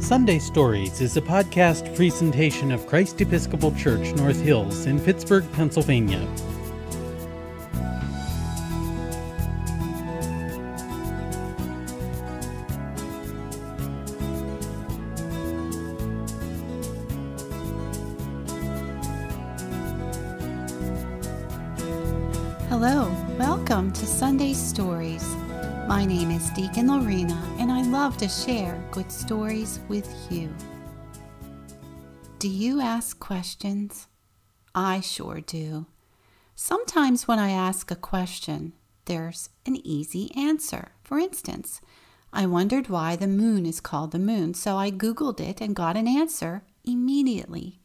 Sunday Stories is a podcast presentation of Christ Episcopal Church North Hills in Pittsburgh, Pennsylvania. Deacon Lorena, and I love to share good stories with you. Do you ask questions? I sure do. Sometimes when I ask a question, there's an easy answer. For instance, I wondered why the moon is called the moon, so I Googled it and got an answer immediately.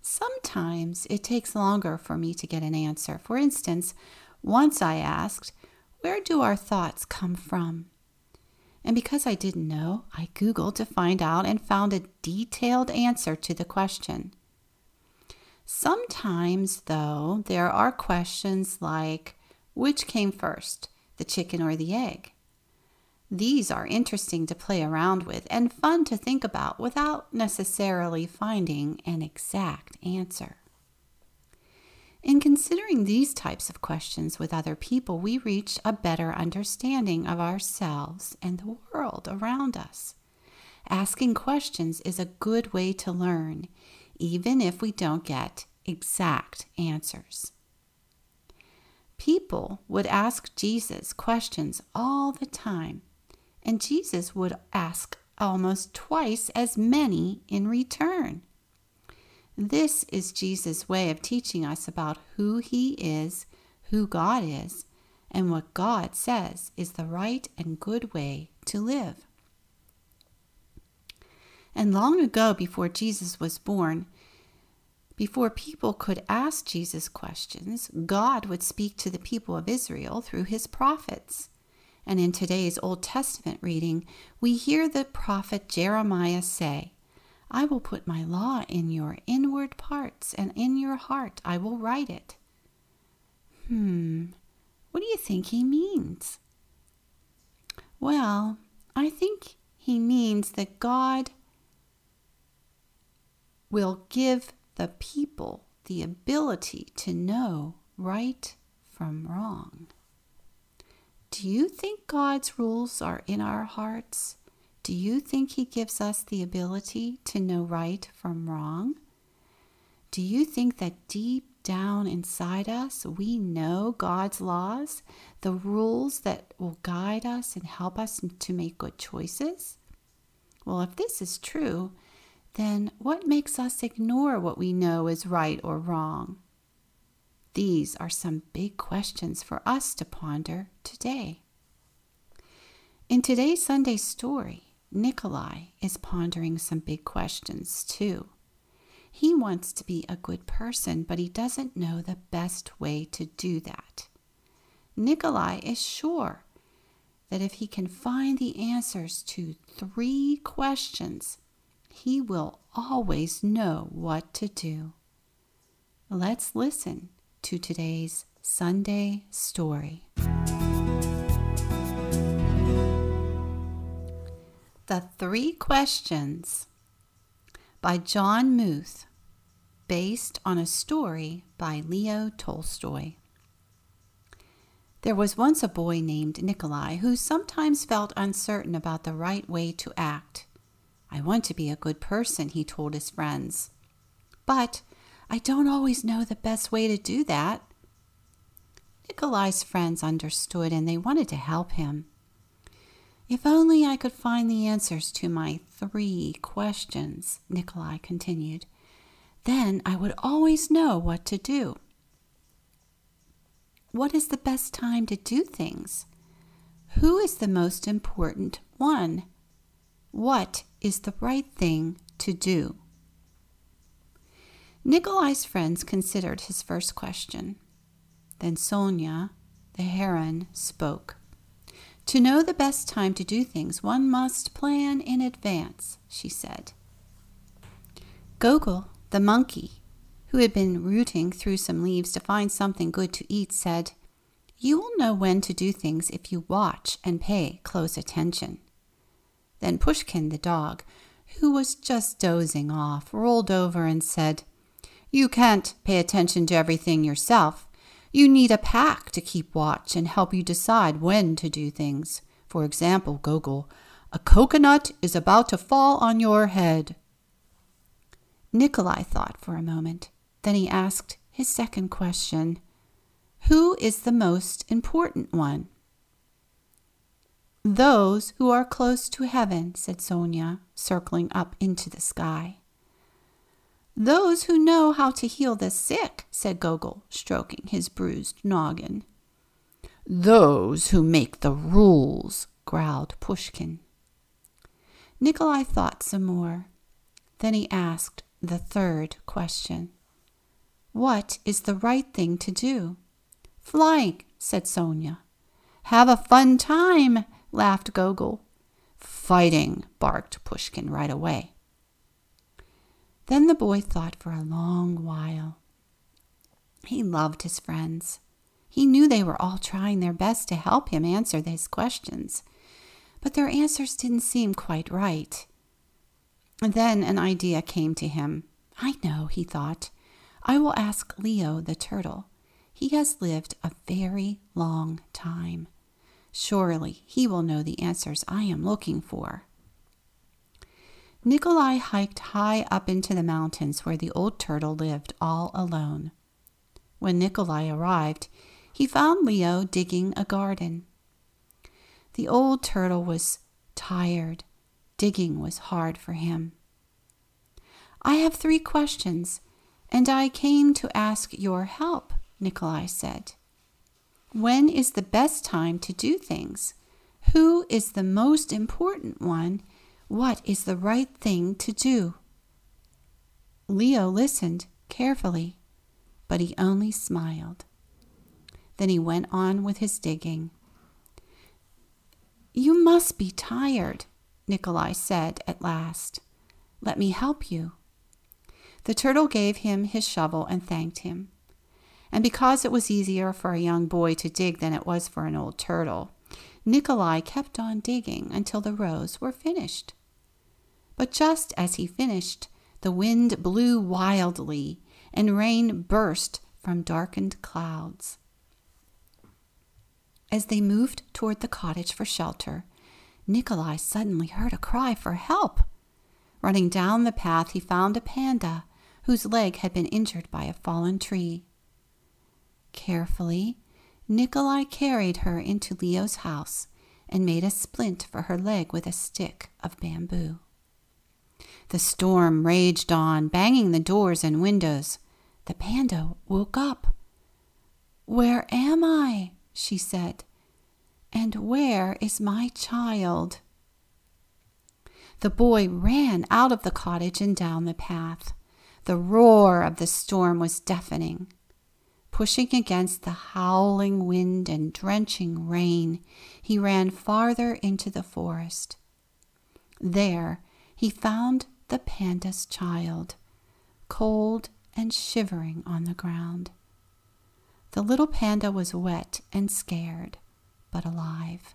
Sometimes it takes longer for me to get an answer. For instance, once I asked, Where do our thoughts come from? And because I didn't know, I Googled to find out and found a detailed answer to the question. Sometimes, though, there are questions like which came first, the chicken or the egg? These are interesting to play around with and fun to think about without necessarily finding an exact answer. In considering these types of questions with other people, we reach a better understanding of ourselves and the world around us. Asking questions is a good way to learn, even if we don't get exact answers. People would ask Jesus questions all the time and Jesus would ask almost twice as many in return. This is Jesus' way of teaching us about who He is, who God is, and what God says is the right and good way to live. And long ago, before Jesus was born, before people could ask Jesus questions, God would speak to the people of Israel through his prophets. And in today's Old Testament reading, we hear the prophet Jeremiah say, I will put my law in your inward parts, and in your heart I will write it. Hmm, what do you think he means? Well, I think he means that God will give the people the ability to know right from wrong. Do you think God's rules are in our hearts? Do you think He gives us the ability to know right from wrong? Do you think that deep down inside us we know God's laws, the rules that will guide us and help us to make good choices? Well, if this is true, then what makes us ignore what we know is right or wrong? These are some big questions for us to ponder today. In today's Sunday story, Nikolai is pondering some big questions too. He wants to be a good person, but he doesn't know the best way to do that. Nikolai is sure that if he can find the answers to three questions, he will always know what to do. Let's listen to today's Sunday story. The Three Questions by John Muth, based on a story by Leo Tolstoy. There was once a boy named Nikolai who sometimes felt uncertain about the right way to act. I want to be a good person, he told his friends. But I don't always know the best way to do that. Nikolai's friends understood and they wanted to help him. If only I could find the answers to my three questions, Nikolai continued, then I would always know what to do. What is the best time to do things? Who is the most important one? What is the right thing to do? Nikolai's friends considered his first question. Then Sonia, the heron, spoke. To know the best time to do things, one must plan in advance, she said. Gogol, the monkey, who had been rooting through some leaves to find something good to eat, said, You will know when to do things if you watch and pay close attention. Then Pushkin, the dog, who was just dozing off, rolled over and said, You can't pay attention to everything yourself. You need a pack to keep watch and help you decide when to do things. For example, Gogol, a coconut is about to fall on your head. Nikolai thought for a moment. Then he asked his second question Who is the most important one? Those who are close to heaven, said Sonia, circling up into the sky. Those who know how to heal the sick, said Gogol, stroking his bruised noggin. Those who make the rules, growled Pushkin. Nikolai thought some more. Then he asked the third question What is the right thing to do? Flying, said Sonia. Have a fun time, laughed Gogol. Fighting, barked Pushkin right away. Then the boy thought for a long while. He loved his friends. He knew they were all trying their best to help him answer these questions, but their answers didn't seem quite right. Then an idea came to him. I know, he thought. I will ask Leo the turtle. He has lived a very long time. Surely he will know the answers I am looking for. Nikolai hiked high up into the mountains where the old turtle lived all alone. When Nikolai arrived, he found Leo digging a garden. The old turtle was tired. Digging was hard for him. I have three questions, and I came to ask your help, Nikolai said. When is the best time to do things? Who is the most important one? What is the right thing to do? Leo listened carefully, but he only smiled. Then he went on with his digging. You must be tired, Nikolai said at last. Let me help you. The turtle gave him his shovel and thanked him and because it was easier for a young boy to dig than it was for an old turtle, Nikolai kept on digging until the rows were finished. But just as he finished, the wind blew wildly and rain burst from darkened clouds. As they moved toward the cottage for shelter, Nikolai suddenly heard a cry for help. Running down the path, he found a panda whose leg had been injured by a fallen tree. Carefully, Nikolai carried her into Leo's house and made a splint for her leg with a stick of bamboo. The storm raged on, banging the doors and windows. The panda woke up. Where am I? she said. And where is my child? The boy ran out of the cottage and down the path. The roar of the storm was deafening. Pushing against the howling wind and drenching rain, he ran farther into the forest. There he found the panda's child, cold and shivering on the ground. The little panda was wet and scared, but alive.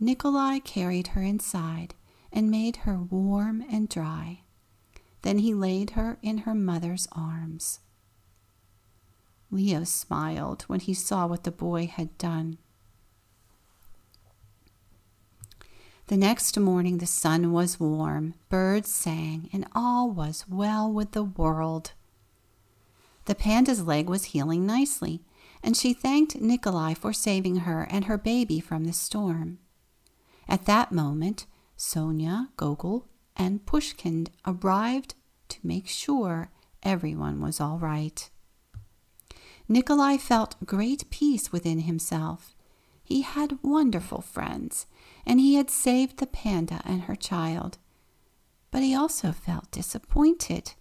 Nikolai carried her inside and made her warm and dry. Then he laid her in her mother's arms. Leo smiled when he saw what the boy had done. The next morning the sun was warm, birds sang, and all was well with the world. The panda's leg was healing nicely, and she thanked Nikolai for saving her and her baby from the storm. At that moment, Sonia, Gogol, and Pushkin arrived to make sure everyone was all right. Nikolai felt great peace within himself. He had wonderful friends, and he had saved the panda and her child. But he also felt disappointed.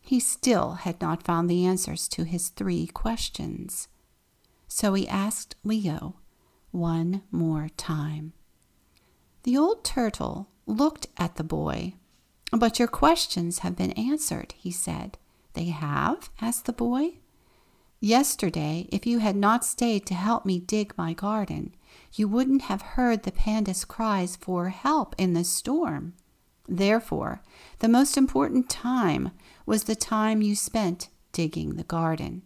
He still had not found the answers to his three questions. So he asked Leo one more time. The old turtle looked at the boy. But your questions have been answered, he said. They have? asked the boy. Yesterday, if you had not stayed to help me dig my garden, you wouldn't have heard the panda's cries for help in the storm. Therefore, the most important time was the time you spent digging the garden.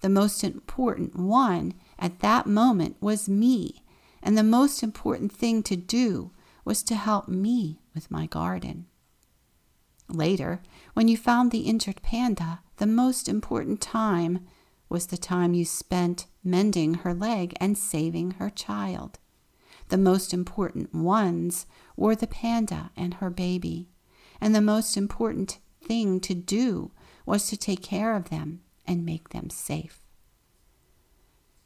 The most important one at that moment was me, and the most important thing to do was to help me with my garden. Later, when you found the injured panda, the most important time was the time you spent mending her leg and saving her child. The most important ones were the panda and her baby, and the most important thing to do was to take care of them and make them safe.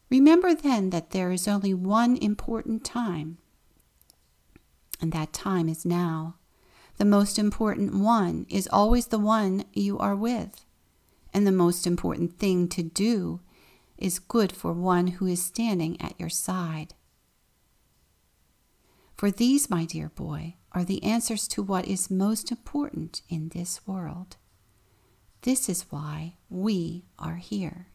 Remember then that there is only one important time, and that time is now. The most important one is always the one you are with, and the most important thing to do is good for one who is standing at your side. For these, my dear boy, are the answers to what is most important in this world. This is why we are here.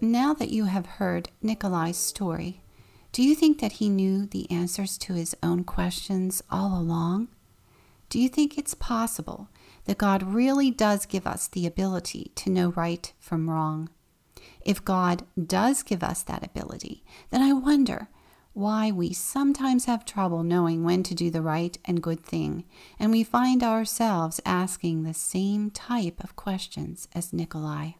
Now that you have heard Nikolai's story, do you think that he knew the answers to his own questions all along? Do you think it's possible that God really does give us the ability to know right from wrong? If God does give us that ability, then I wonder why we sometimes have trouble knowing when to do the right and good thing, and we find ourselves asking the same type of questions as Nikolai.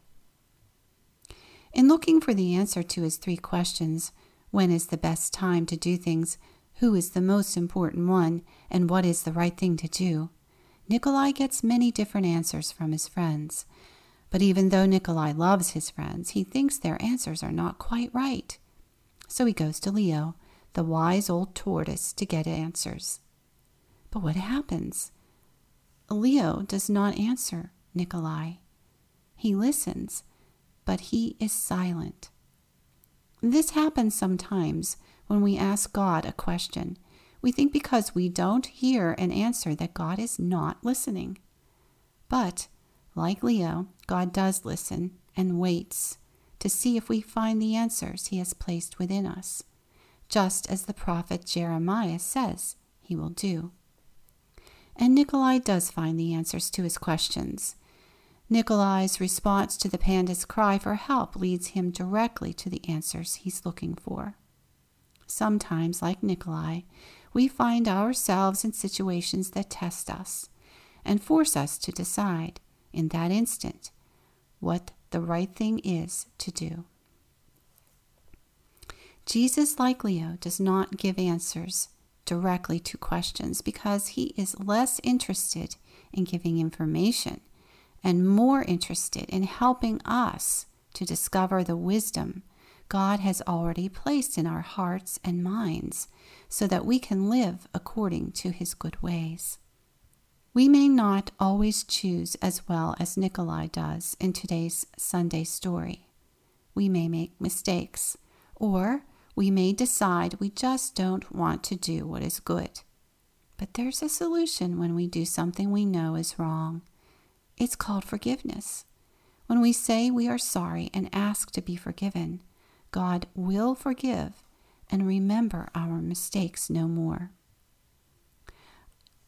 In looking for the answer to his three questions when is the best time to do things, who is the most important one, and what is the right thing to do, Nikolai gets many different answers from his friends. But even though Nikolai loves his friends, he thinks their answers are not quite right. So he goes to Leo, the wise old tortoise, to get answers. But what happens? Leo does not answer Nikolai. He listens but he is silent. This happens sometimes when we ask God a question. We think because we don't hear an answer that God is not listening. But, like Leo, God does listen and waits to see if we find the answers he has placed within us, just as the prophet Jeremiah says he will do. And Nikolai does find the answers to his questions Nikolai's response to the panda's cry for help leads him directly to the answers he's looking for. Sometimes, like Nikolai, we find ourselves in situations that test us and force us to decide, in that instant, what the right thing is to do. Jesus, like Leo, does not give answers directly to questions because he is less interested in giving information and more interested in helping us to discover the wisdom God has already placed in our hearts and minds so that we can live according to his good ways. We may not always choose as well as Nikolai does in today's Sunday story. We may make mistakes, or we may decide we just don't want to do what is good. But there's a solution when we do something we know is wrong. It's called forgiveness. When we say we are sorry and ask to be forgiven, God will forgive and remember our mistakes no more.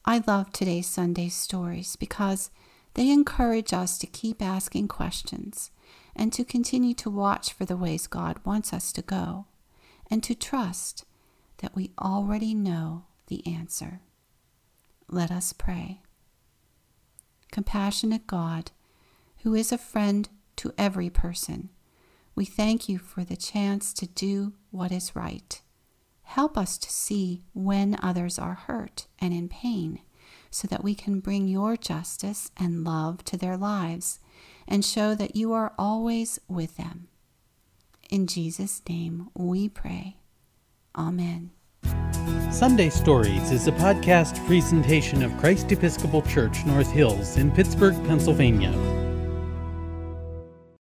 I love today's Sunday stories because they encourage us to keep asking questions and to continue to watch for the ways God wants us to go and to trust that we already know the answer. Let us pray compassionate God, who is a friend to every person, we thank you for the chance to do what is right. Help us to see when others are hurt and in pain, so that we can bring your justice and love to their lives and show that you are always with them. In Jesus' name we pray. Amen. Sunday Stories is a podcast presentation of Christ Episcopal Church North Hills in Pittsburgh, Pennsylvania.